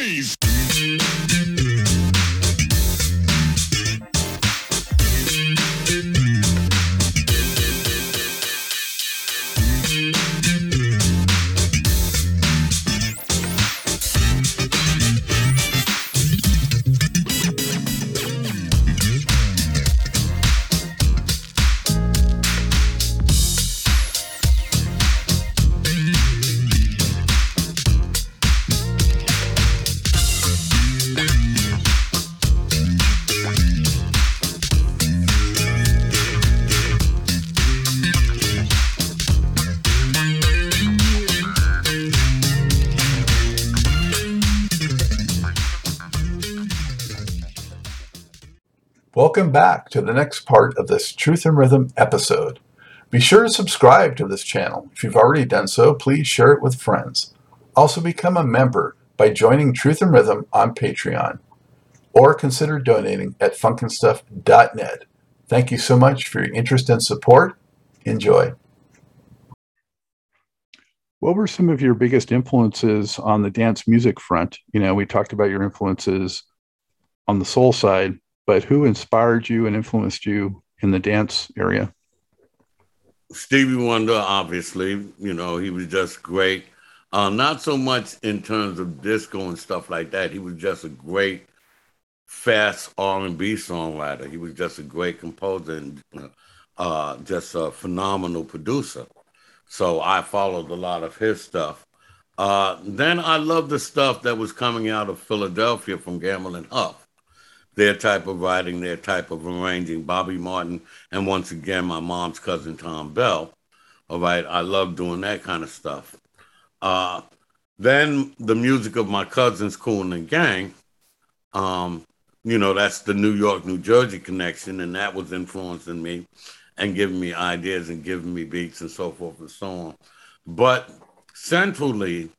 Blaze. Welcome back to the next part of this Truth and Rhythm episode. Be sure to subscribe to this channel. If you've already done so, please share it with friends. Also become a member by joining Truth and Rhythm on Patreon or consider donating at funkinstuff.net. Thank you so much for your interest and support. Enjoy. What were some of your biggest influences on the dance music front? You know, we talked about your influences on the soul side, but who inspired you and influenced you in the dance area? Stevie Wonder, obviously, you know, he was just great. Uh, not so much in terms of disco and stuff like that. He was just a great, fast R and B songwriter. He was just a great composer and uh, just a phenomenal producer. So I followed a lot of his stuff. Uh, then I loved the stuff that was coming out of Philadelphia from Gamble and Huff their type of writing, their type of arranging. Bobby Martin, and once again, my mom's cousin Thom Bell. All right, I love doing that kind of stuff. Uh, then the music of my cousins, Kool and Gang. Um, you know, that's the New York, New Jersey connection, and that was influencing me and giving me ideas and giving me beats and so forth and so on. But centrally,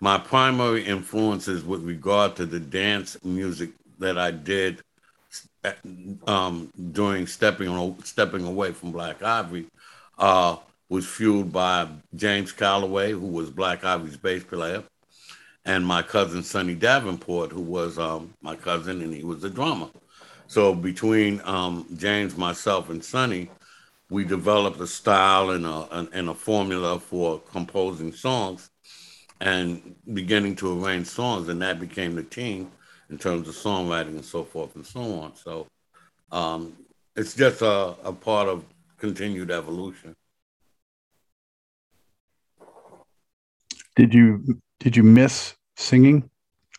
my primary influences with regard to the dance music that I did um, during stepping stepping away from Black Ivory uh, was fueled by James Calloway, who was Black Ivory's bass player, and my cousin Sonny Davenport, who was um, my cousin, and he was a drummer. So between um, James, myself, and Sonny, we developed a style and a, and a formula for composing songs and beginning to arrange songs, and that became the team in terms of songwriting and so forth and so on. So um, it's just a, a part of continued evolution. Did you did you miss singing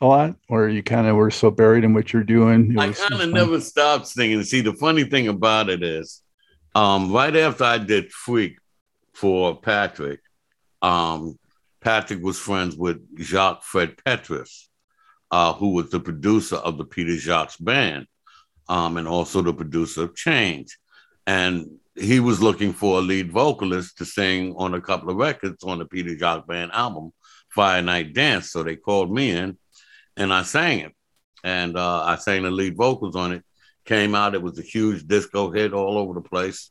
a lot, or you kind of were so buried in what you're doing? I kind of never stopped singing. See, the funny thing about it is, um, right after I did Freak for Patrick, um, Patrick was friends with Jacques Fred Petrus, uh, who was the producer of the Peter Jacques band um, and also the producer of Change. And he was looking for a lead vocalist to sing on a couple of records on the Peter Jacques band album, Fire Night Dance. So they called me in and I sang it. And uh, I sang the lead vocals on it. Came out, it was a huge disco hit all over the place.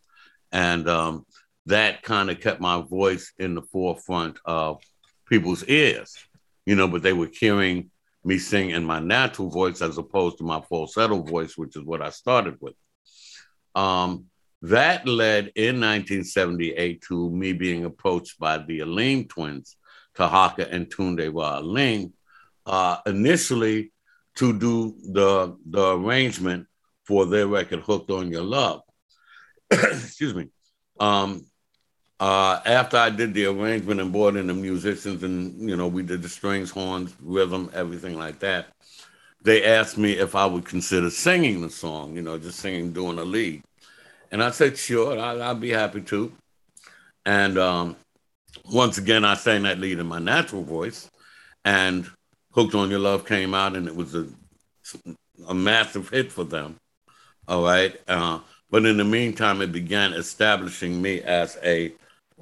And um, that kind of kept my voice in the forefront of people's ears, you know, but they were hearing me sing in my natural voice as opposed to my falsetto voice, which is what I started with. Um, that led in 1978 to me being approached by the Aleem twins, Taharqa and Tunde-Ra Aleem, uh, initially to do the, the arrangement for their record Hooked on Your Love. Excuse me. Um, uh, after I did the arrangement and brought in the musicians and, you know, we did the strings, horns, rhythm, everything like that, they asked me if I would consider singing the song, you know, just singing, doing a lead. And I said, sure, I, would be happy to. And um, once again, I sang that lead in my natural voice. And Hooked on Your Love came out, and it was a, a massive hit for them. All right. Uh, but in the meantime, it began establishing me as a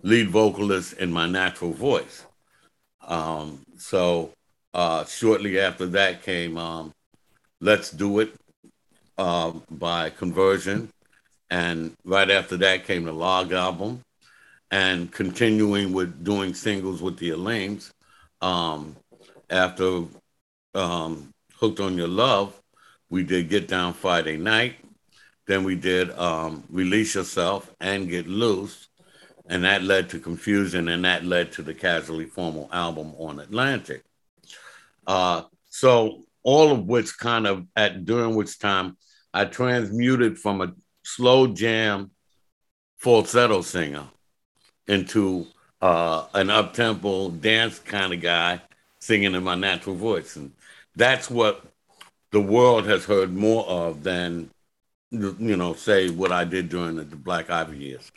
lead vocalist in my natural voice. Um, so uh, shortly after that came um, Let's Do It uh, by Convertion. And right after that came the Logg album. And continuing with doing singles with the Aleems. Um, after um, Hooked on Your Love, we did Get Down Friday Night. Then we did um, Release Yourself and Get Loose. And that led to confusion, and that led to the Casually Formal album on Atlantic. Uh, so all of which kind of at during which time I transmuted from a slow jam falsetto singer into uh, an up tempo dance kind of guy singing in my natural voice, and that's what the world has heard more of than you know, say what I did during the Black Ivory years.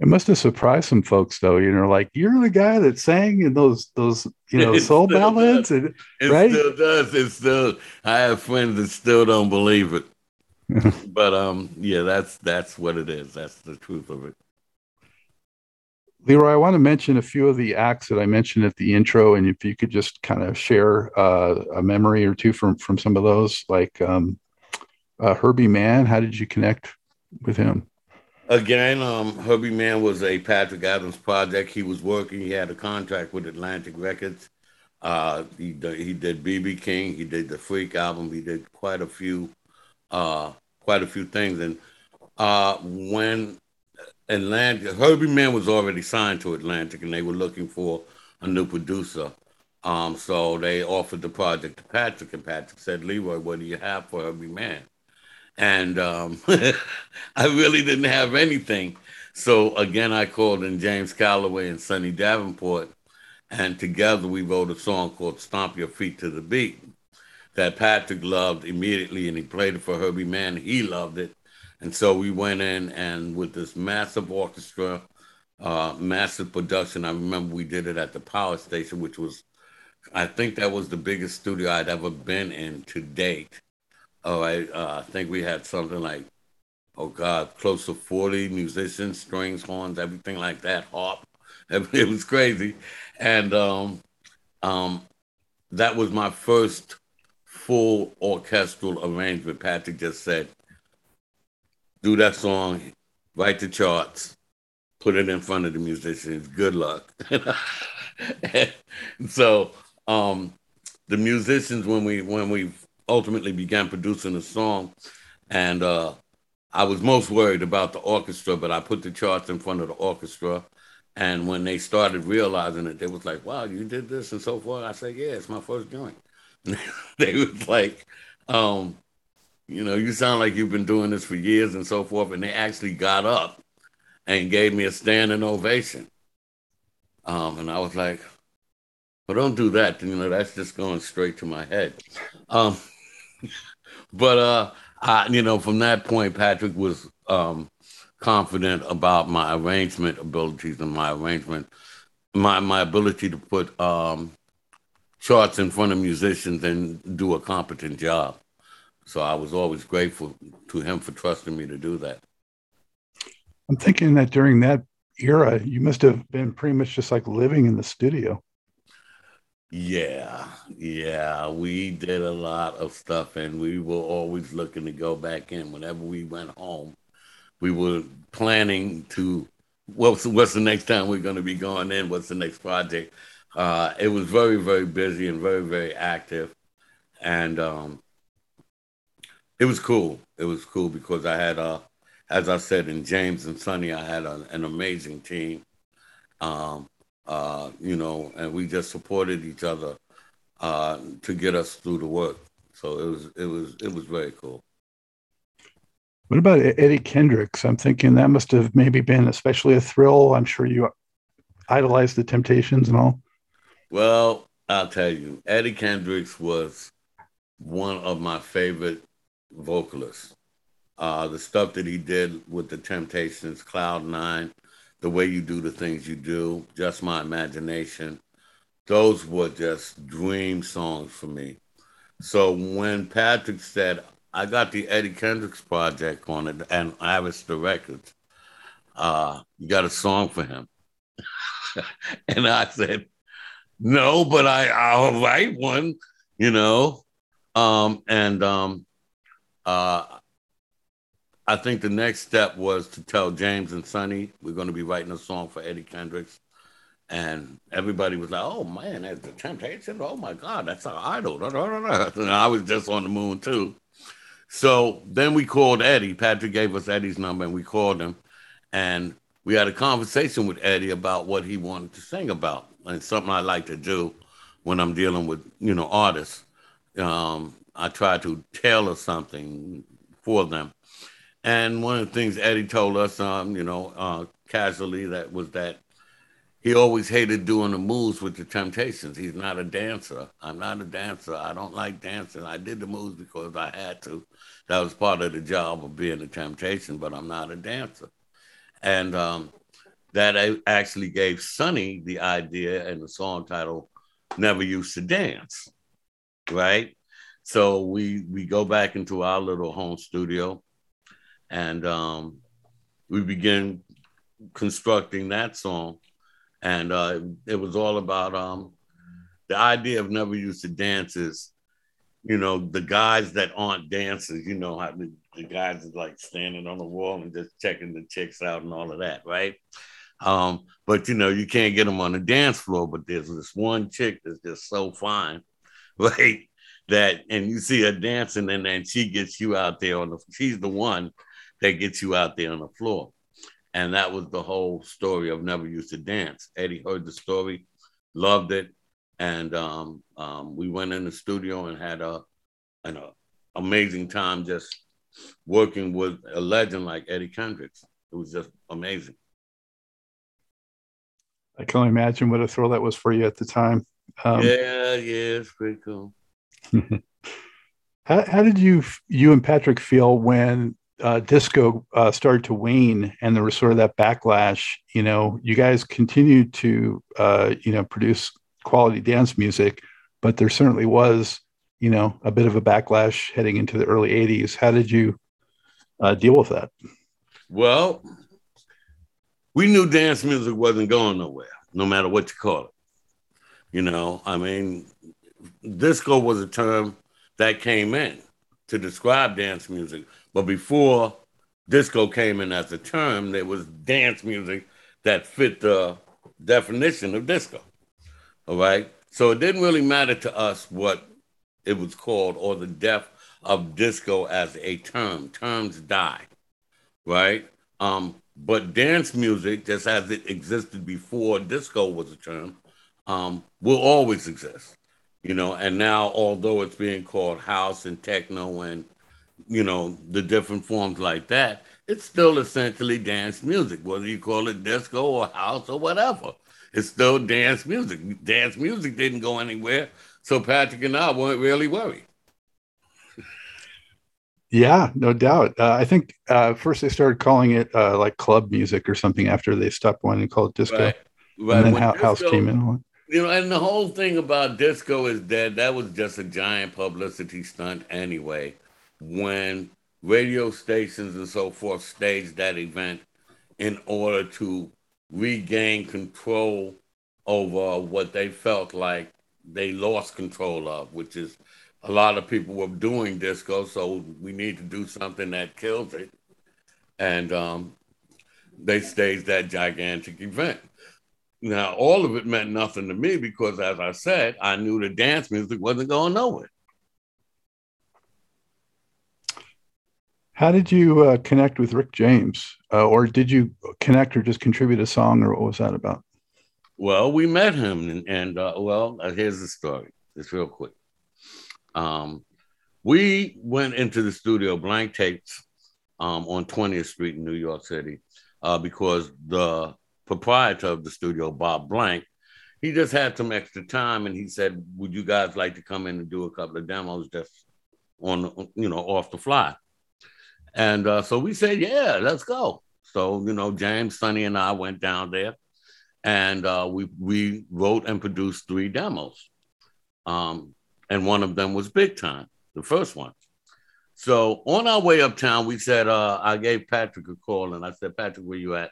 It must have surprised some folks, though. You know, like you're the guy that sang in those those you know soul ballads, and, it right? still does. It still. I have friends that still don't believe it, but um, yeah, that's that's what it is. That's the truth of it. Leroy, I want to mention a few of the acts that I mentioned at the intro, and if you could just kind of share uh, a memory or two from from some of those, like um, uh, Herbie Mann. How did you connect with him? Again, um, Herbie Mann was a Patrick Adams project. He was working. He had a contract with Atlantic Records. Uh, he he did BB King. He did the Freak album. He did quite a few, uh, quite a few things. And uh, when Atlantic, Herbie Mann was already signed to Atlantic, and they were looking for a new producer. Um, so they offered the project to Patrick, and Patrick said, "Leroy, what do you have for Herbie Mann?" And um, I really didn't have anything. So again, I called in James Calloway and Sonny Davenport, and together we wrote a song called "Stomp Your Feet to the Beat" that Patrick loved immediately, and he played it for Herbie Mann. He loved it, and so we went in and with this massive orchestra, uh, massive production. I remember we did it at the Power Station, which was, I think that was the biggest studio I'd ever been in to date oh, I uh, think we had something like, oh God, close to 40 musicians, strings, horns, everything like that, harp. It was crazy. And um, um, that was my first full orchestral arrangement. Patrick just said, do that song, write the charts, put it in front of the musicians. Good luck. so um, the musicians, when we when we ultimately began producing the song, and uh, I was most worried about the orchestra, but I put the charts in front of the orchestra. And when they started realizing it, they was like, "Wow, you did this and so forth." I said, "Yeah, it's my first joint." they was like, um, "You know, you sound like you've been doing this for years and so forth." And they actually got up and gave me a standing ovation. Um, and I was like, "Well, don't do that. You know, that's just going straight to my head." Um, but uh, I, you know, from that point, Patrick was um, confident about my arrangement abilities and my arrangement, my my ability to put um, charts in front of musicians and do a competent job. So I was always grateful to him for trusting me to do that. I'm thinking that during that era, you must have been pretty much just like living in the studio. Yeah, yeah, we did a lot of stuff, and we were always looking to go back in. Whenever we went home, we were planning to what's what's the next time we're going to be going in? What's the next project? Uh, it was very very busy and very very active, and um, it was cool. It was cool because I had, uh, as I said, in James and Sonny, I had a, an amazing team. Um, uh, you know, and we just supported each other uh, to get us through the work. So it was it was it was very cool. What about Eddie Kendricks? I'm thinking that must have maybe been especially a thrill. I'm sure you idolized the Temptations and all. Well, I'll tell you, Eddie Kendricks was one of my favorite vocalists. Uh, the stuff that he did with the Temptations, Cloud Nine, the way you do the things you do, just my imagination. Those were just dream songs for me. So when Patrick said, I got the Eddie Kendricks project on it and Arista Records, uh, you got a song for him. and I said, no, but I, I'll write one, you know. Um, and um, uh, I think the next step was to tell James and Sonny we're going to be writing a song for Eddie Kendricks, and everybody was like, "Oh man, that's the Temptation! Oh my God, that's our idol!" And I was just on the moon too. So then we called Eddie. Patrick gave us Eddie's number, and we called him, and we had a conversation with Eddie about what he wanted to sing about, and something I like to do when I'm dealing with you know artists. Um, I try to tailor something for them. And one of the things Eddie told us, um, you know, uh, casually, that was that he always hated doing the moves with the Temptations. He's not a dancer. I'm not a dancer. I don't like dancing. I did the moves because I had to. That was part of the job of being a Temptation, but I'm not a dancer. And um, that actually gave Sonny the idea and the song title "Never Used to Dance," right? So we we go back into our little home studio, and um, we began constructing that song and uh, it was all about um, the idea of never used to dance is, you know, the guys that aren't dancers, you know, how the, the guys is like standing on the wall and just checking the chicks out and all of that, right? Um, but you know, you can't get them on the dance floor. But there's this one chick that's just so fine, right? That and you see her dancing, and then she gets you out there on the. She's the one that gets you out there on the floor. And that was the whole story of Never Used to Dance. Eddie heard the story, loved it. And um, um, we went in the studio and had a, an a amazing time just working with a legend like Eddie Kendricks. It was just amazing. I can only imagine what a thrill that was for you at the time. Um, yeah, yeah, it's pretty cool. how, how did you you and Patrick feel when uh, disco uh, started to wane and there was sort of that backlash, you know, you guys continued to, uh, you know, produce quality dance music, but there certainly was, you know, a bit of a backlash heading into the early 80s. How did you uh, deal with that? Well, we knew dance music wasn't going nowhere, no matter what you call it. You know, I mean, disco was a term that came in to describe dance music but before disco came in as a term, there was dance music that fit the definition of disco. All right. So it didn't really matter to us what it was called or the death of disco as a term. Terms die. Right. Um, but dance music, just as it existed before disco was a term, um, will always exist. You know, and now although it's being called house and techno and you know, the different forms like that, it's still essentially dance music, whether you call it disco or house or whatever. It's still dance music. Dance music didn't go anywhere. So Patrick and I weren't really worried. Yeah, no doubt. Uh, I think uh, first they started calling it uh, like club music or something after they stopped wanting to call it disco. Right. right. And then when house disco, came in. You know, and the whole thing about disco is that that was just a giant publicity stunt anyway when radio stations and so forth staged that event in order to regain control over what they felt like they lost control of, which is a lot of people were doing disco, so we need to do something that kills it. And um, they staged that gigantic event. Now, all of it meant nothing to me because, as I said, I knew the dance music wasn't going nowhere. How did you uh, connect with Rick James? Uh, or did you connect or just contribute a song, or what was that about? Well, we met him, and, and uh, well, uh, here's the story. It's real quick. Um, we went into the studio, Blank Tapes, um, on 20th Street in New York City, uh, because the proprietor of the studio, Bob Blank, he just had some extra time, and he said, "Would you guys like to come in and do a couple of demos just on, you know, off the fly?" And uh, so we said, yeah, let's go. So, you know, James, Sonny, and I went down there and uh, we, we wrote and produced three demos. Um, and one of them was Big Time, the first one. So on our way uptown, we said, uh, I gave Patrick a call and I said, Patrick, where you at?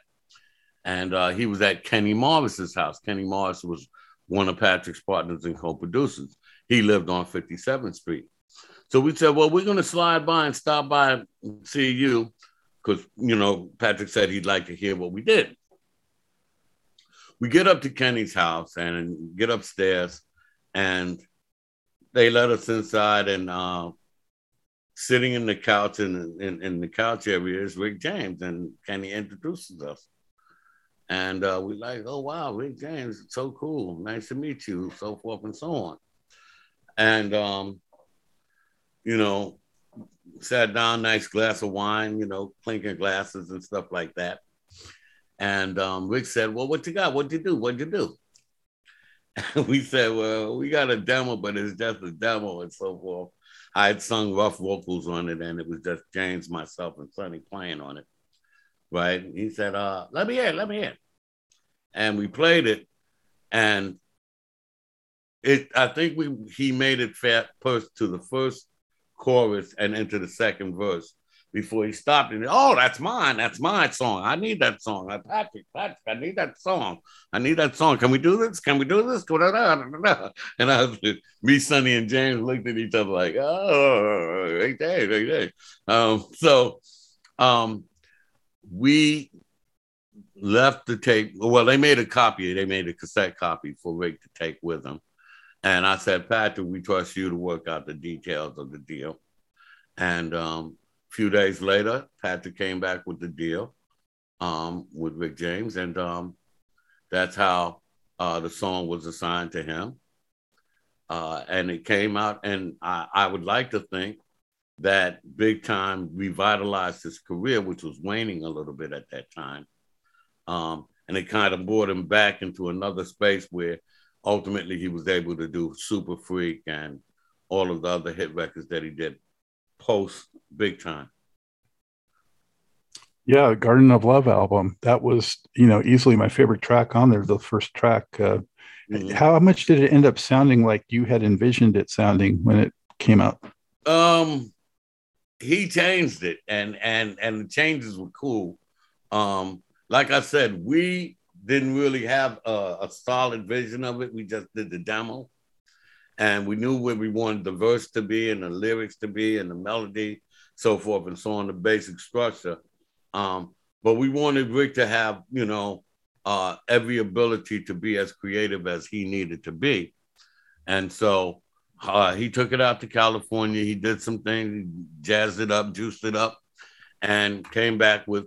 And uh, he was at Kenny Morris's house. Kenny Morris was one of Patrick's partners and co-producers. He lived on 57th Street. So we said, well, we're going to slide by and stop by and see you because, you know, Patrick said he'd like to hear what we did. we get up to Kenny's house and get upstairs, and they let us inside. And uh, sitting in the couch in, in, in the couch area is Rick James, and Kenny introduces us. And uh, we like, oh wow, Rick James, so cool, nice to meet you, so forth and so on. And um, you know, sat down, nice glass of wine, you know, clinking glasses and stuff like that. And um, Rick said, Well, what you got? What'd you do? What'd you do? And we said, Well, we got a demo, but it's just a demo and so forth. I had sung rough vocals on it, and it was just James, myself, and Sonny playing on it. Right. He said, uh, let me hear, let me hear. And we played it, and it I think we he made it fat first to the first chorus and into the second verse before he stopped and oh that's mine that's my song. I need that song. Patrick patrick i need that song. I need that song. Can we do this? Can we do this? And i was me sonny and james looked at each other like oh right there right there um, so um, we left the tape. Well they made a copy. They made a cassette copy for rick to take with him and I said, Patrick, we trust you to work out the details of the deal. And um, a few days later, Patrick came back with the deal um, with Rick James. And um, that's how uh, the song was assigned to him. Uh, and it came out. And I, I would like to think that Big Time revitalized his career, which was waning a little bit at that time. Um, and it kind of brought him back into another space where ultimately he was able to do Super Freak and all of the other hit records that he did post Big Time. Yeah, Garden of Love album. That was, you know, easily my favorite track on there, the first track. Uh, mm-hmm. How much did it end up sounding like you had envisioned it sounding when it came out? Um, he changed it, and and and the changes were cool. Um, like I said, we didn't really have a, a, solid vision of it. We just did the demo, and we knew where we wanted the verse to be and the lyrics to be and the melody, so forth and so on, the basic structure. Um, but we wanted Rick to have, you know, uh, every ability to be as creative as he needed to be, and so uh, he took it out to California. He did some things, jazzed it up, juiced it up, and came back with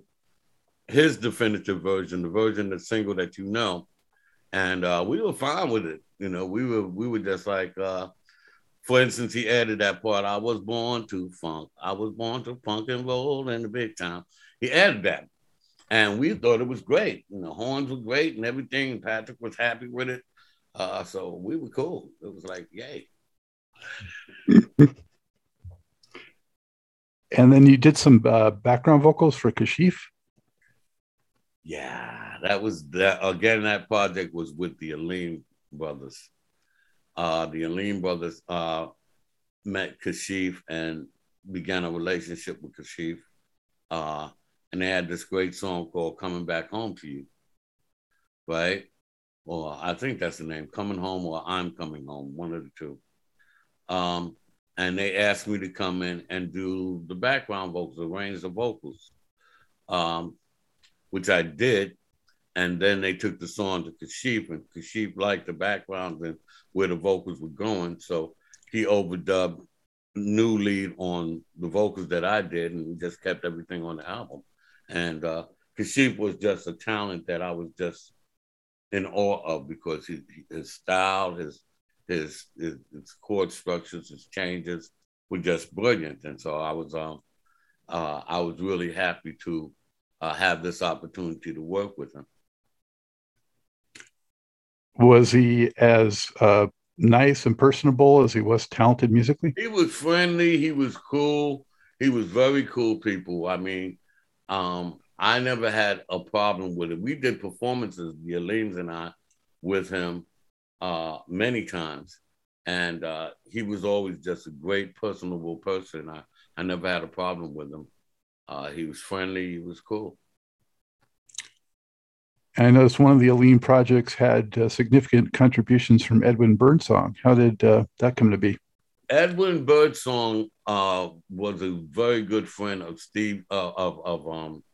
his definitive version, the version, the single that you know, and uh, we were fine with it. You know, we were we were just like, uh, for instance, he added that part. I was born to funk. I was born to funk and roll in the big time. He added that, and we thought it was great. You know, horns were great and everything. Patrick was happy with it, uh, so we were cool. It was like, yay. and then you did some uh, background vocals for Kashif. Yeah, that was that again. That project was with the Aleem brothers. Uh, the Aleem brothers uh, met Kashif and began a relationship with Kashif. Uh, and they had this great song called Coming Back Home to You. Right? Or I think that's the name, Coming Home or I'm Coming Home, one of the two. Um, and they asked me to come in and do the background vocals, arrange the vocals. Um, which I did. And then they took the song to Kashif, and Kashif liked the background and where the vocals were going. So he overdubbed new lead on the vocals that I did, and just kept everything on the album. And uh, Kashif was just a talent that I was just in awe of because he, his style, his, his his his chord structures, his changes were just brilliant. And so I was um uh, I was really happy to uh, have this opportunity to work with him. Was he as uh, nice and personable as he was talented musically? He was friendly. He was cool. He was very cool people. I mean, um, I never had a problem with it. We did performances, the Aleems and I, with him uh, many times. And uh, he was always just a great, personable person. I, I never had a problem with him. Uh, he was friendly. He was cool. And I noticed one of the Aleem projects had uh, significant contributions from Edwin Birdsong. How did uh, that come to be? Edwin Birdsong uh, was a very good friend of Steve uh, of of um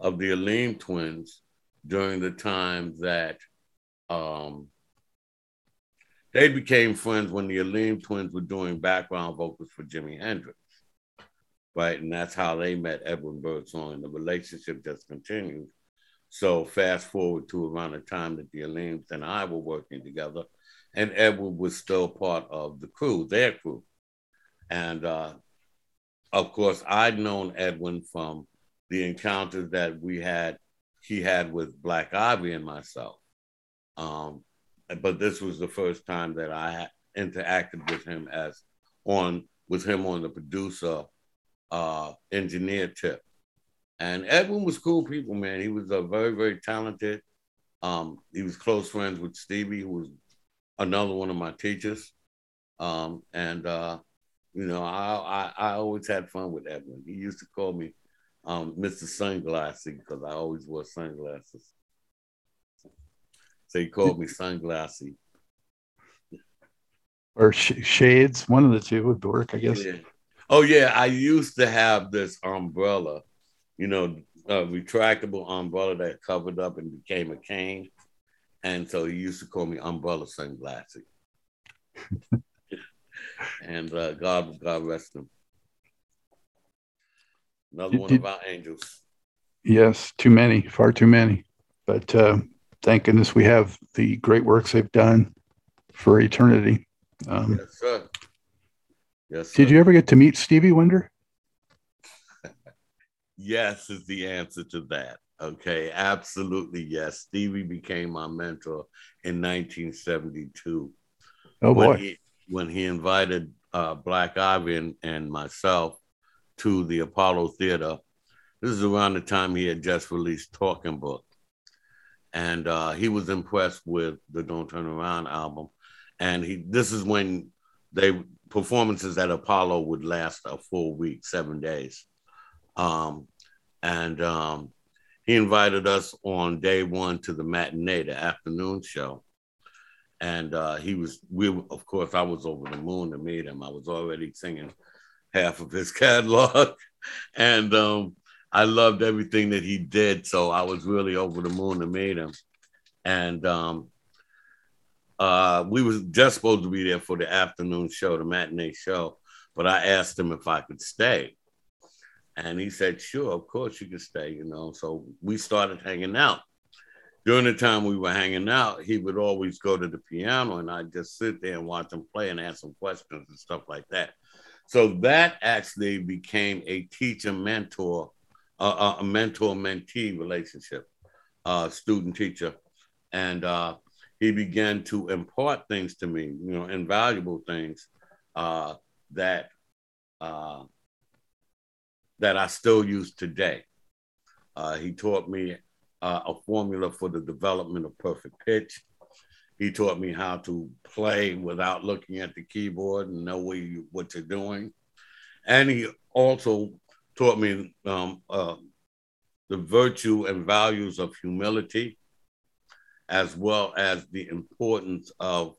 of the Aleem twins during the time that um, they became friends when the Aleem twins were doing background vocals for Jimi Hendrix, right? And that's how they met Edwin Birdsong, and the relationship just continued. So fast forward to around the time that the Aleems and I were working together, and Edwin was still part of the crew, their crew. And uh, of course, I'd known Edwin from the encounters that we had, he had with Black Ivory and myself. Um, but this was the first time that I interacted with him as on with him on the producer uh, engineer tip. And Edwin was cool people, man. He was a very, very talented. Um, he was close friends with Stevie, who was another one of my teachers. Um, and uh, you know, I, I, I always had fun with Edwin. He used to call me um, Mr. Sunglasses because I always wore sunglasses. So he called me Sunglassy. Or sh- shades, one of the two would work, I guess. Yeah. Oh yeah, I used to have this umbrella, you know, a retractable umbrella that covered up and became a cane, and so he used to call me Umbrella Sunglassy. and uh, God, God rest him. Another one of our angels. Yes, too many, far too many. But uh, thank goodness we have the great works they've done for eternity. Um, yes, sir. Yes. Sir. Did you ever get to meet Stevie Wonder? yes, is the answer to that. Okay, absolutely yes. Stevie became my mentor in 1972. Oh boy! When he, when he invited uh, Black Ivory and, and myself to the Apollo Theater, this is around the time he had just released Talking Book and uh, he was impressed with the Don't Turn Around album. And he this is when they performances at Apollo would last a full week, seven days. Um, and um, he invited us on day one to the matinee, the afternoon show. And uh, he was, we of course, I was over the moon to meet him. I was already singing half of his catalog, and um, I loved everything that he did. So I was really over the moon to meet him. And um, uh, we was just supposed to be there for the afternoon show, the matinee show. But I asked him if I could stay. And he said, sure, of course you can stay, you know. So we started hanging out. During the time we were hanging out, he would always go to the piano and I'd just sit there and watch him play and ask him questions and stuff like that. So that actually became a teacher mentor a, a mentor mentee relationship, uh, student teacher. And uh, he began to impart things to me, you know, invaluable things uh, that uh, that I still use today. Uh, he taught me uh, a formula for the development of perfect pitch. He taught me how to play without looking at the keyboard and know what, you, what you're doing. And he also taught me um, uh, the virtue and values of humility, as well as the importance of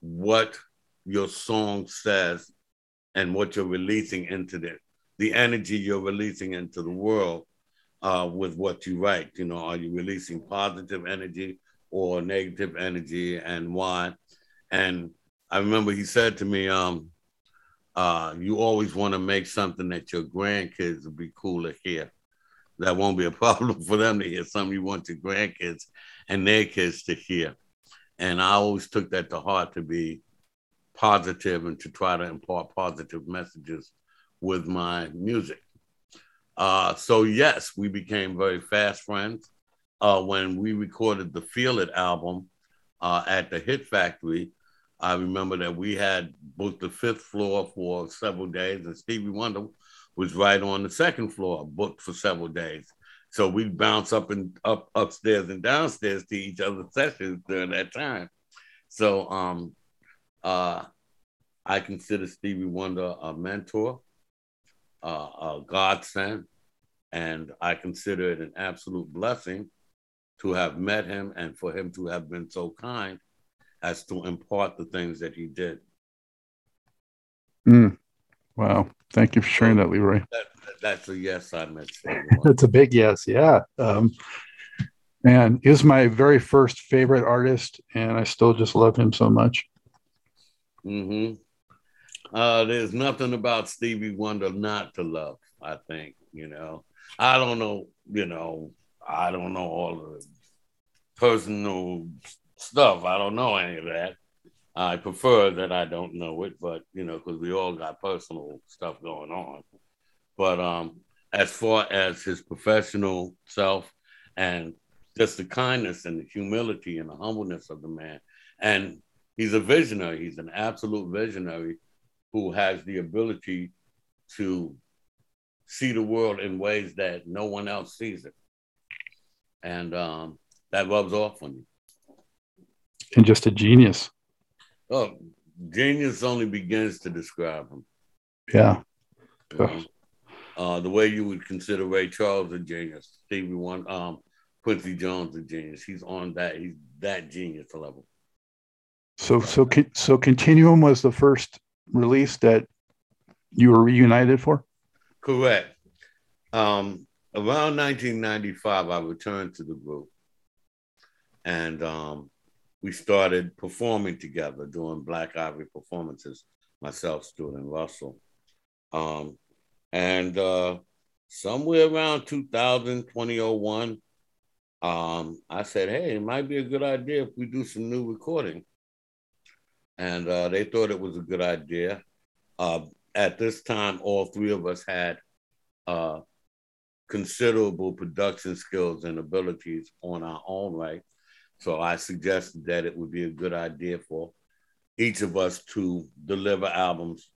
what your song says and what you're releasing into the the energy you're releasing into the world uh, with what you write. You know, are you releasing positive energy or negative energy, and why? And I remember he said to me, um, uh, you always want to make something that your grandkids will be cool to hear. That won't be a problem for them to hear something you want your grandkids and their kids to hear. And I always took that to heart to be positive and to try to impart positive messages with my music. Uh, so yes, we became very fast friends. Uh, when we recorded the Feel It album uh, at the Hit Factory, I remember that we had booked the fifth floor for several days, and Stevie Wonder was right on the second floor, booked for several days. So we'd bounce up and up upstairs and downstairs to each other's sessions during that time. So um, uh, I consider Stevie Wonder a mentor, uh, a godsend, and I consider it an absolute blessing to have met him and for him to have been so kind as to impart the things that he did. Mm. Wow. Thank you for sharing that, Leroy. That, that's a yes, I meant. that's a big yes. Yeah. Um, Man, he was my very first favorite artist, and I still just love him so much. Mm-hmm. Uh, there's nothing about Stevie Wonder not to love. I think you know. I don't know. You know. I don't know all the personal stuff. I don't know any of that. I prefer that I don't know it, but you know, because we all got personal stuff going on. But um, as far as his professional self and just the kindness and the humility and the humbleness of the man, and he's a visionary. He's an absolute visionary who has the ability to see the world in ways that no one else sees it, and um, that rubs off on you. And just a genius. Oh, genius only begins to describe him. Yeah. Know? uh, the way you would consider Ray Charles a genius, Stevie Wonder, um, Quincy Jones a genius. He's on that. He's that genius level. So, so, so, Continuum was the first release that you were reunited for. Correct. Um, around 1995, I returned to the group, and um, we started performing together, doing Black Ivory performances, myself, Stewart, and Russell. Um, and uh, somewhere around 2000, 2001, um, I said, hey, it might be a good idea if we do some new recording. And uh, they thought it was a good idea. Uh, at this time, all three of us had uh, considerable production skills and abilities on our own right. So I suggested that it would be a good idea for each of us to deliver albums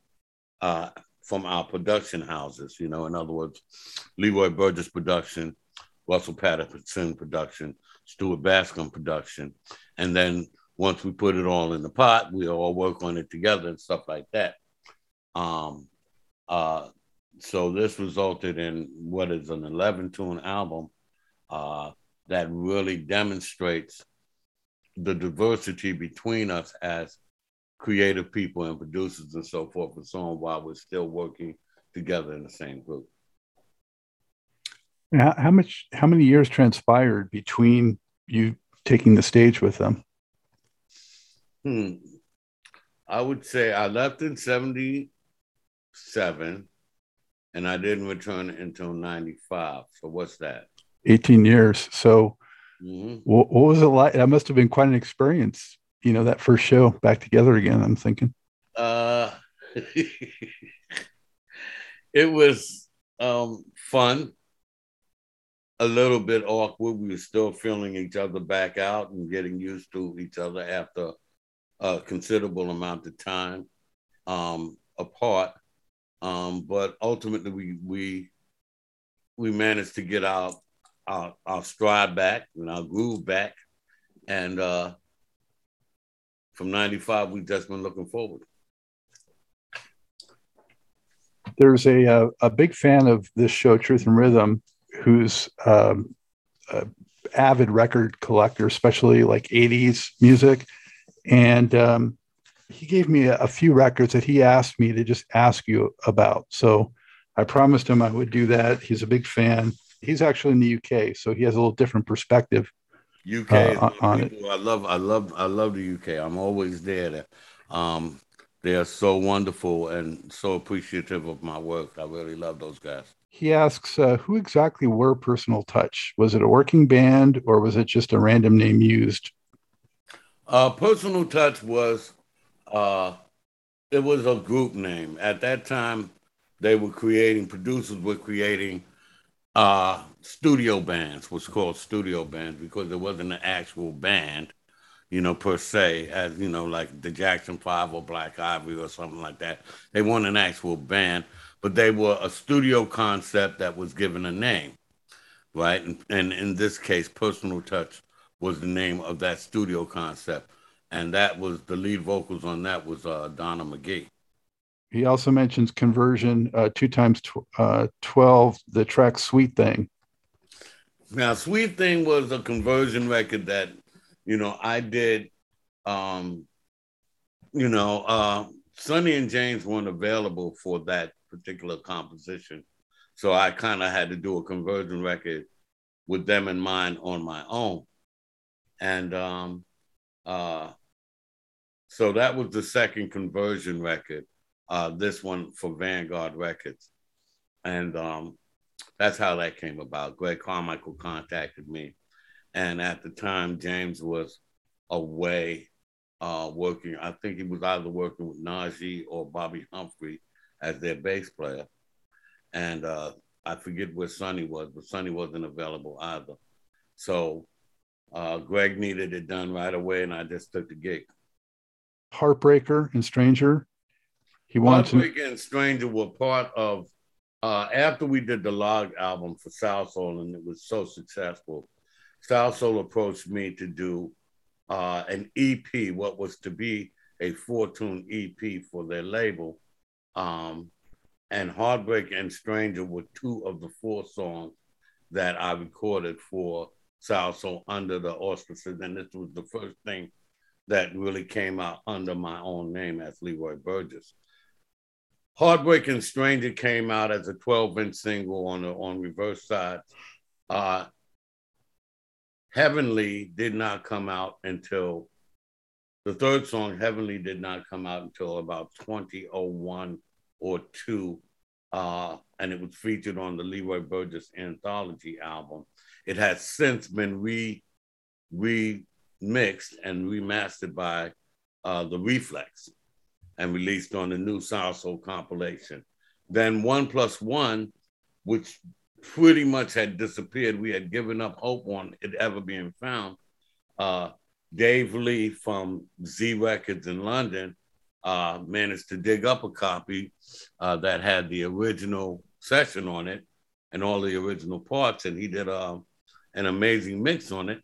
uh, from our production houses. You know, in other words, Leroy Burgess production, Russell Patterson production, Stuart Bascombe production, and then once we put it all in the pot, we all work on it together and stuff like that. Um, uh, so this resulted in what is an 11 tune album uh, that really demonstrates the diversity between us as creative people and producers and so forth and so on while we're still working together in the same group. How, how much how many years transpired between you taking the stage with them? Hmm. I would say I left in 77 and I didn't return until 95. So what's that? 18 years. So Mm-hmm. What, what, was it like? That must have been quite an experience. You know, that first show back together again. I'm thinking. Uh, it was um, fun. A little bit awkward. We were still feeling each other back out and getting used to each other after a considerable amount of time um, apart. Um, but ultimately, we we we managed to get out our, our stride back and our groove back. And uh, from 95, we've just been looking forward. There's a, a, a big fan of this show, Truth and Rhythm, who's um, avid record collector, especially like 80s music. And um, he gave me a, a, few records that he asked me to just ask you about. So I promised him I would do that. He's a big fan he's actually in the UK, so he has a little different perspective. UK uh, on it. I love, I love, I love the UK. I'm always there. Um, they are so wonderful and so appreciative of my work. I really love those guys. He asks, uh, who exactly were Personal Touch? Was it a working band or was it just a random name used? Uh, Personal Touch was, uh, it was a group name. At that time, they were creating, producers were creating uh, studio bands was called studio bands because there wasn't an actual band, you know, per se, as you know, like the Jackson Five or Black Ivory or something like that. They weren't an actual band, but they were a studio concept that was given a name, right? And, and in this case, Personal Touch was the name of that studio concept, and that was the lead vocals on that was uh, Donna McGee. He also mentions Convertion uh, two times tw- uh, 12, the track Sweet Thing. Now, Sweet Thing was a Convertion record that, you know, I did. Um, you know, uh, Sonny and James weren't available for that particular composition. So I kind of had to do a Convertion record with them in mind on my own. And um, uh, so that was the second Convertion record. Uh, this one for Vanguard Records, and um, that's how that came about. Greg Carmichael contacted me, and at the time James was away uh, working. I think he was either working with Najee or Bobbi Humphrey as their bass player, and uh, I forget where Sonny was, but Sonny wasn't available either. So uh, Greg needed it done right away, and I just took the gig. Heartbreaker and Stranger. He wanted to... and Stranger were part of uh, after we did the Logg album for Salsoul, and it was so successful. Salsoul approached me to do uh, an EP, what was to be a four-tune EP for their label. Um, and Heartbreak and Stranger were two of the four songs that I recorded for Salsoul under the auspices. And this was the first thing that really came out under my own name as Leroy Burgess. Heartbreak and Stranger came out as a 12 inch single on the on reverse side. Uh, Heavenly did not come out until the third song, Heavenly, did not come out until about 2001 or two. Uh, and it was featured on the Leroy Burgess anthology album. It has since been re remixed and remastered by uh, the Reflex and released on the new Salsoul compilation. Then One Plus One, which pretty much had disappeared. We had given up hope on it ever being found. Uh, Dave Lee from Z Records in London uh, managed to dig up a copy uh, that had the original session on it and all the original parts, and he did uh, an amazing mix on it.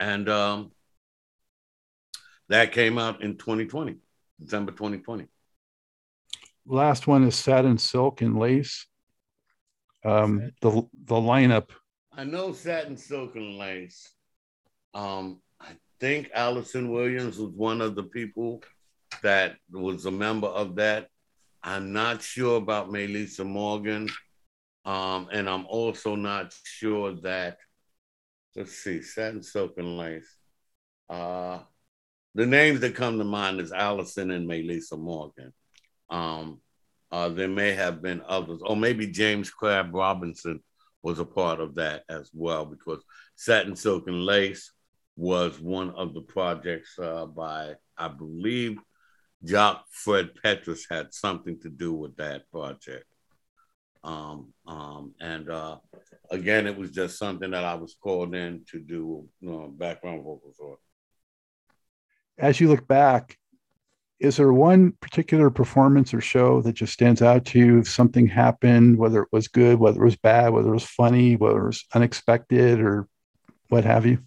And um, that came out in 2020, December 2020. Last one is Satin Silk and Lace. Um, the the lineup. I know Satin Silk and Lace. Um, I think Allison Williams was one of the people that was a member of that. I'm not sure about Melissa Morgan. Um, and I'm also not sure that, let's see, Satin Silk and Lace. Uh, the names that come to mind is Allison and Melissa Morgan. Um, uh, there may have been others, or maybe James Crabb Robinson was a part of that as well, because Satin Silk and Lace was one of the projects uh, by, I believe, Jacques Fred Petrus had something to do with that project. Um, um, and uh, again, it was just something that I was called in to do you know, background vocals for. As you look back, is there one particular performance or show that just stands out to you? If something happened, whether it was good, whether it was bad, whether it was funny, whether it was unexpected, or what have you?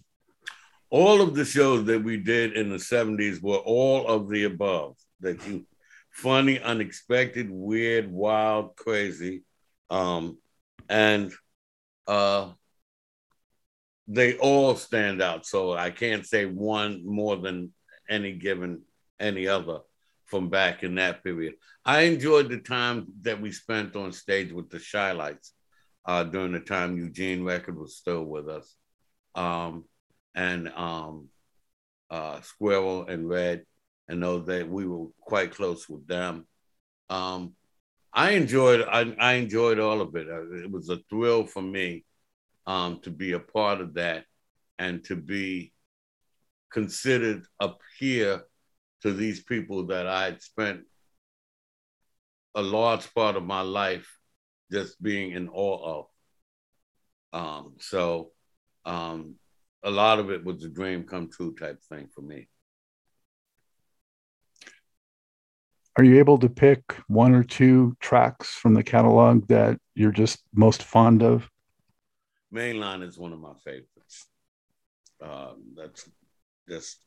All of the shows that we did in the 70s were all of the above that you funny, unexpected, weird, wild, crazy. Um, and uh, they all stand out. So I can't say one more than any given any other from back in that period. I enjoyed the time that we spent on stage with the Chi-Lites uh, during the time Eugene Record was still with us. Um, and um, uh, Squirrel and Red, and know that we were quite close with them. Um, I enjoyed I, I, enjoyed all of it. Uh, it was a thrill for me um, to be a part of that and to be considered a peer to these people that I had spent a large part of my life just being in awe of. Um, so um, a lot of it was a dream come true type thing for me. Are you able to pick one or two tracks from the catalog that you're just most fond of? Mainline is one of my favorites. Um, that's just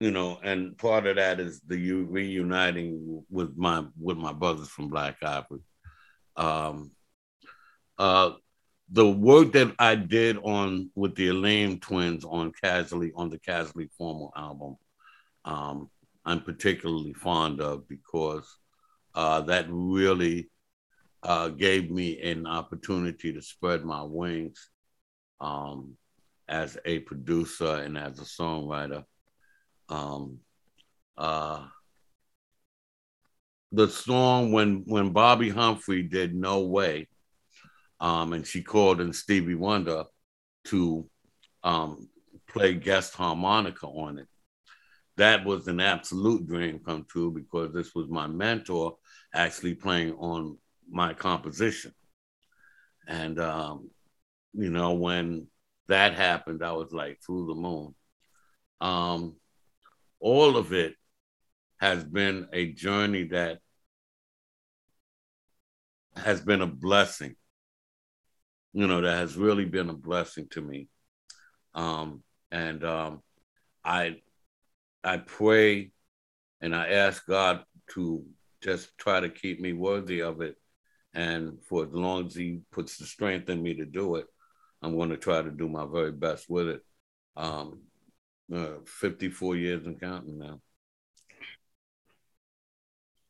you know, and part of that is the reuniting with my with my brothers from Black Ivory. Um, uh, the work that I did on with the Aleem twins on Casually on the Casually Formal album, um, I'm particularly fond of because uh, that really uh, gave me an opportunity to spread my wings um, as a producer and as a songwriter. Um, uh, the song when when Bobbi Humphrey did No Way, um, and she called in Stevie Wonder to um, play guest harmonica on it. That was an absolute dream come true because this was my mentor actually playing on my composition. And, um, you know, when that happened, I was like through the moon. Um, all of it has been a journey that has been a blessing. You know, that has really been a blessing to me. Um, and um, I I pray and I ask God to just try to keep me worthy of it. And for as long as He puts the strength in me to do it, I'm going to try to do my very best with it. Um, uh, 54 years and counting now.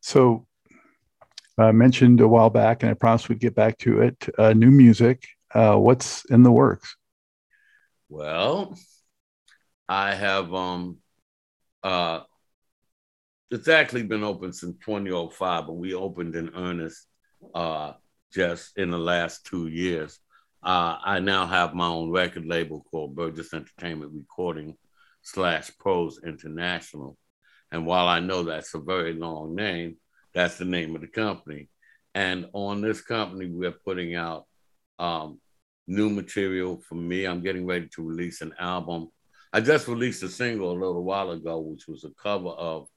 So, I uh, mentioned a while back, and I promised we'd get back to it. Uh, new music. Uh, what's in the works? Well, I have um uh it's actually been open since 2005, but we opened in earnest uh just in the last two years. Uh, I now have my own record label called Burgess Entertainment Recording slash Pros International. And while I know that's a very long name, that's the name of the company. And on this company, we're putting out um, new material for me. I'm getting ready to release an album I just released a single a little while ago, which was a cover of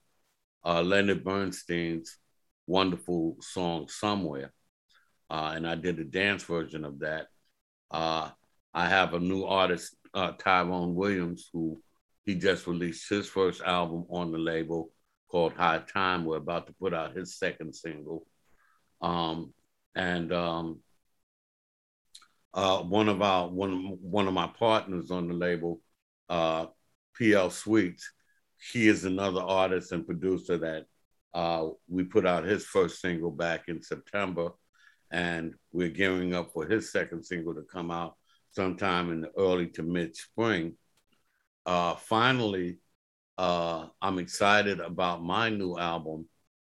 uh, Leonard Bernstein's wonderful song "Somewhere," uh, and I did a dance version of that. Uh, I have a new artist, uh, Tyrone Williams, who he just released his first album on the label called High Time. We're about to put out his second single, um, and um, uh, one of our one one of my partners on the label uh, PL Sweets. He is another artist and producer that uh, we put out his first single back in September, and we're gearing up for his second single to come out sometime in the early to mid spring. Uh, finally, uh, I'm excited about my new album.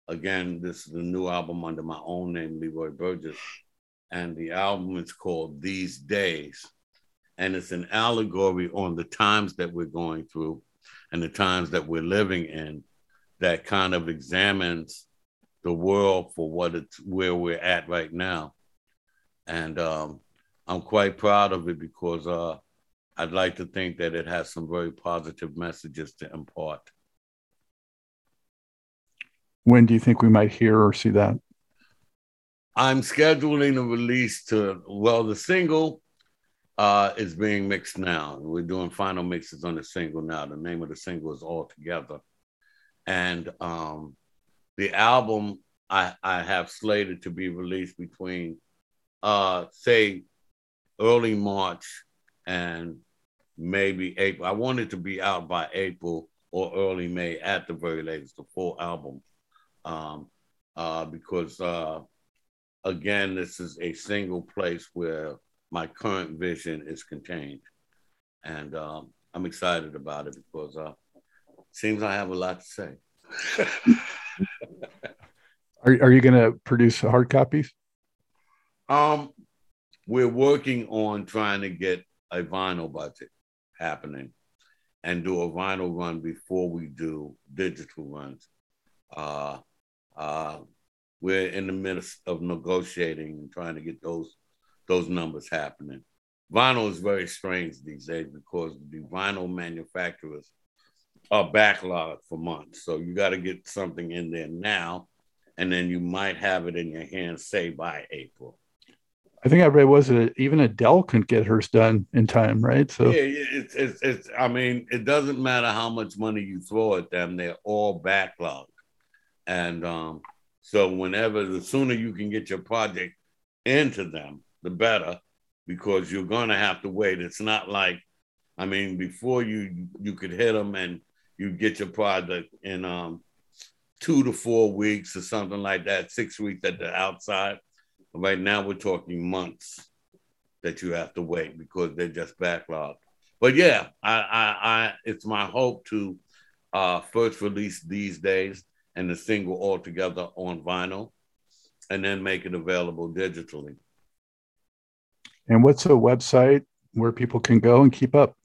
Again, this is the new album under my own name, Leroy Burgess, and the album is called These Days and it's an allegory on the times that we're going through and the times that we're living in that kind of examines the world for what it's where we're at right now and um, i'm quite proud of it because uh, i'd like to think that it has some very positive messages to impart when do you think we might hear or see that i'm scheduling a release to well the single uh, is being mixed now. We're doing final mixes on the single now. The name of the single is All Together. And um, the album I, I have slated to be released between, uh, say, early March and maybe April. I want it to be out by April or early May at the very latest, the full album. Um, uh, because, uh, again, this is a single place where my current vision is contained. And um, I'm excited about it because uh, seems I have a lot to say. are, are you going to produce hard copies? Um, we're working on trying to get a vinyl budget happening and do a vinyl run before we do digital runs. Uh, uh, we're in the midst of negotiating and trying to get those those numbers happening. Vinyl is very strange these days because the vinyl manufacturers are backlogged for months. So you got to get something in there now, and then you might have it in your hands, say by April. I think I read was it even Adele couldn't get hers done in time, right? So yeah, it's, it's it's. I mean, it doesn't matter how much money you throw at them; they're all backlogged, and um, so whenever the sooner you can get your project into them, the better, because you're going to have to wait. It's not like, I mean, before you you could hit them and you get your product in um, two to four weeks or something like that, six weeks at the outside. Right now, we're talking months. that you have to wait because they're just backlogged. But yeah, I, I, I it's my hope to uh, first release these days and the single altogether on vinyl, and then make it available digitally. And what's a website where people can go and keep up?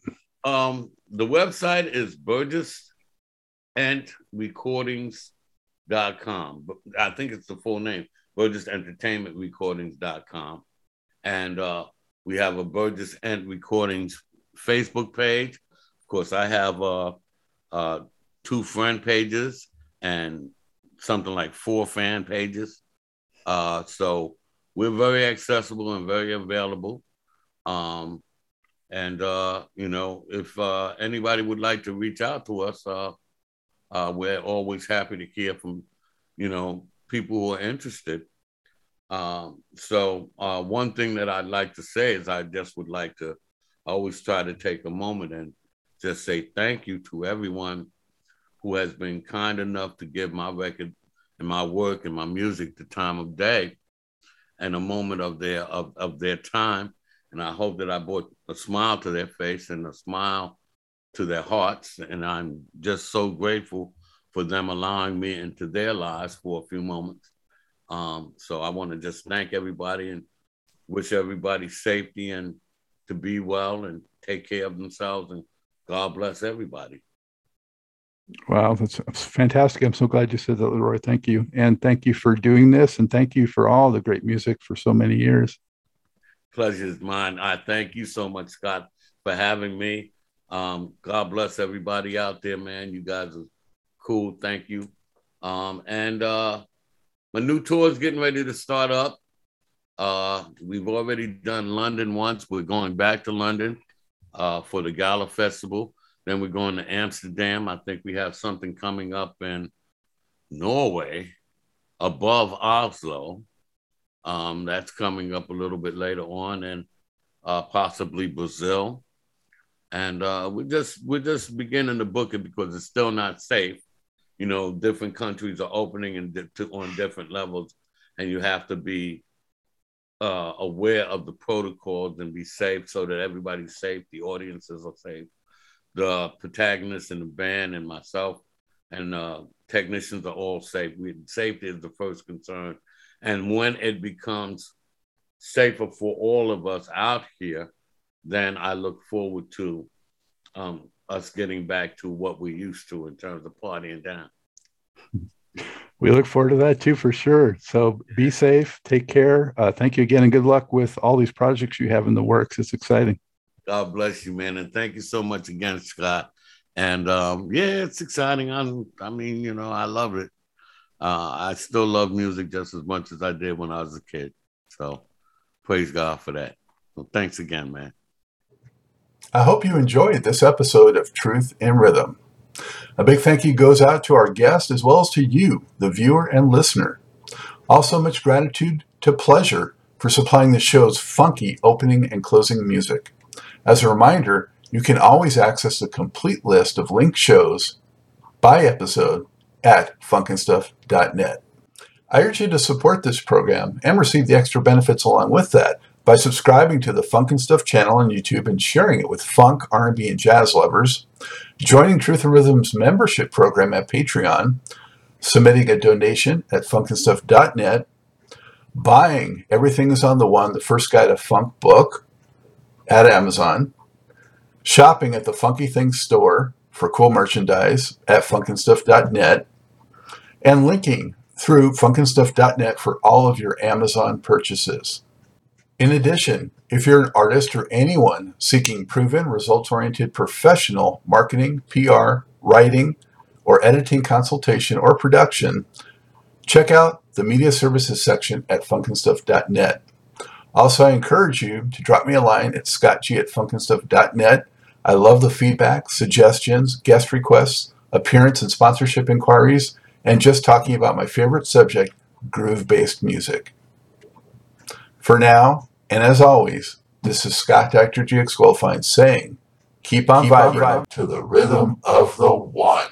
Um, the website is Burgess and Recordings.com. I think it's the full name, Burgess Entertainment Recordings.com. And uh, we have a Burgess and Recordings Facebook page. Of course, I have uh, uh, two friend pages and something like four fan pages. Uh, so we're very accessible and very available. Um, and uh, you know, if uh, anybody would like to reach out to us, uh, uh, we're always happy to hear from you know people who are interested. Um, so uh, one thing that I'd like to say is I just would like to always try to take a moment and just say thank you to everyone who has been kind enough to give my record and my work and my music the time of day and a moment of their of, of their time. And I hope that I brought a smile to their face and a smile to their hearts. And I'm just so grateful for them allowing me into their lives for a few moments. Um, so I want to just thank everybody and wish everybody safety and to be well and take care of themselves. And God bless everybody. Wow, that's, that's, fantastic. I'm so glad you said that, Leroy. Thank you. And thank you for doing this. And thank you for all the great music for so many years. Pleasure is mine. I thank you so much, Scott, for having me. Um, God bless everybody out there, man. You guys are cool. Thank you. Um, and uh, my new tour is getting ready to start up. Uh, we've already done London once. We're going back to London uh, for the Gala Festival. Then we're going to Amsterdam. I think we have something coming up in Norway above Oslo. Um, that's coming up a little bit later on, and uh, possibly Brazil. And uh, we're just we're just beginning to book it because it's still not safe. You know, different countries are opening and on different levels, and you have to be uh, aware of the protocols and be safe so that everybody's safe, the audiences are safe the protagonists and the band and myself and uh, technicians are all safe. We, safety is the first concern. And when it becomes safer for all of us out here, then I look forward to um, us getting back to what we used to in terms of partying down. We look forward to that too, for sure. So be safe, take care. Uh, thank you again, and good luck with all these projects you have in the works. It's exciting. God bless you, man, and thank you so much again, Scott. And um, yeah, it's exciting. I'm, I mean, you know, I love it. Uh, I still love music just as much as I did when I was a kid. So praise God for that. Thanks again, man. I hope you enjoyed this episode of Truth in Rhythm. A big thank you goes out to our guest as well as to you, the viewer and listener. Also, much gratitude to Pleasure for supplying the show's funky opening and closing music. As a reminder, you can always access the complete list of linked shows by episode at funknstuff.net. I urge you to support this program and receive the extra benefits along with that by subscribing to the Funk Stuff channel on YouTube and sharing it with funk, R&B, and jazz lovers, joining Truth in Rhythm's membership program at Patreon, submitting a donation at funknstuff.net, buying Everything is on the One, the first guide to funk book, at Amazon, shopping at the Funky Things store for cool merchandise at funknstuff.net, and linking through funknstuff.net for all of your Amazon purchases. In addition, if you're an artist or anyone seeking proven, results oriented professional marketing, PR, writing, or editing consultation or production, check out the media services section at funknstuff.net. Also, I encourage you to drop me a line at scottg at funknstuff.net. I love the feedback, suggestions, guest requests, appearance and sponsorship inquiries, and just talking about my favorite subject, groove based music. For now, and as always, this is Scott Dr. GX Goldfine saying, keep on, keep vibing on to the rhythm of the one.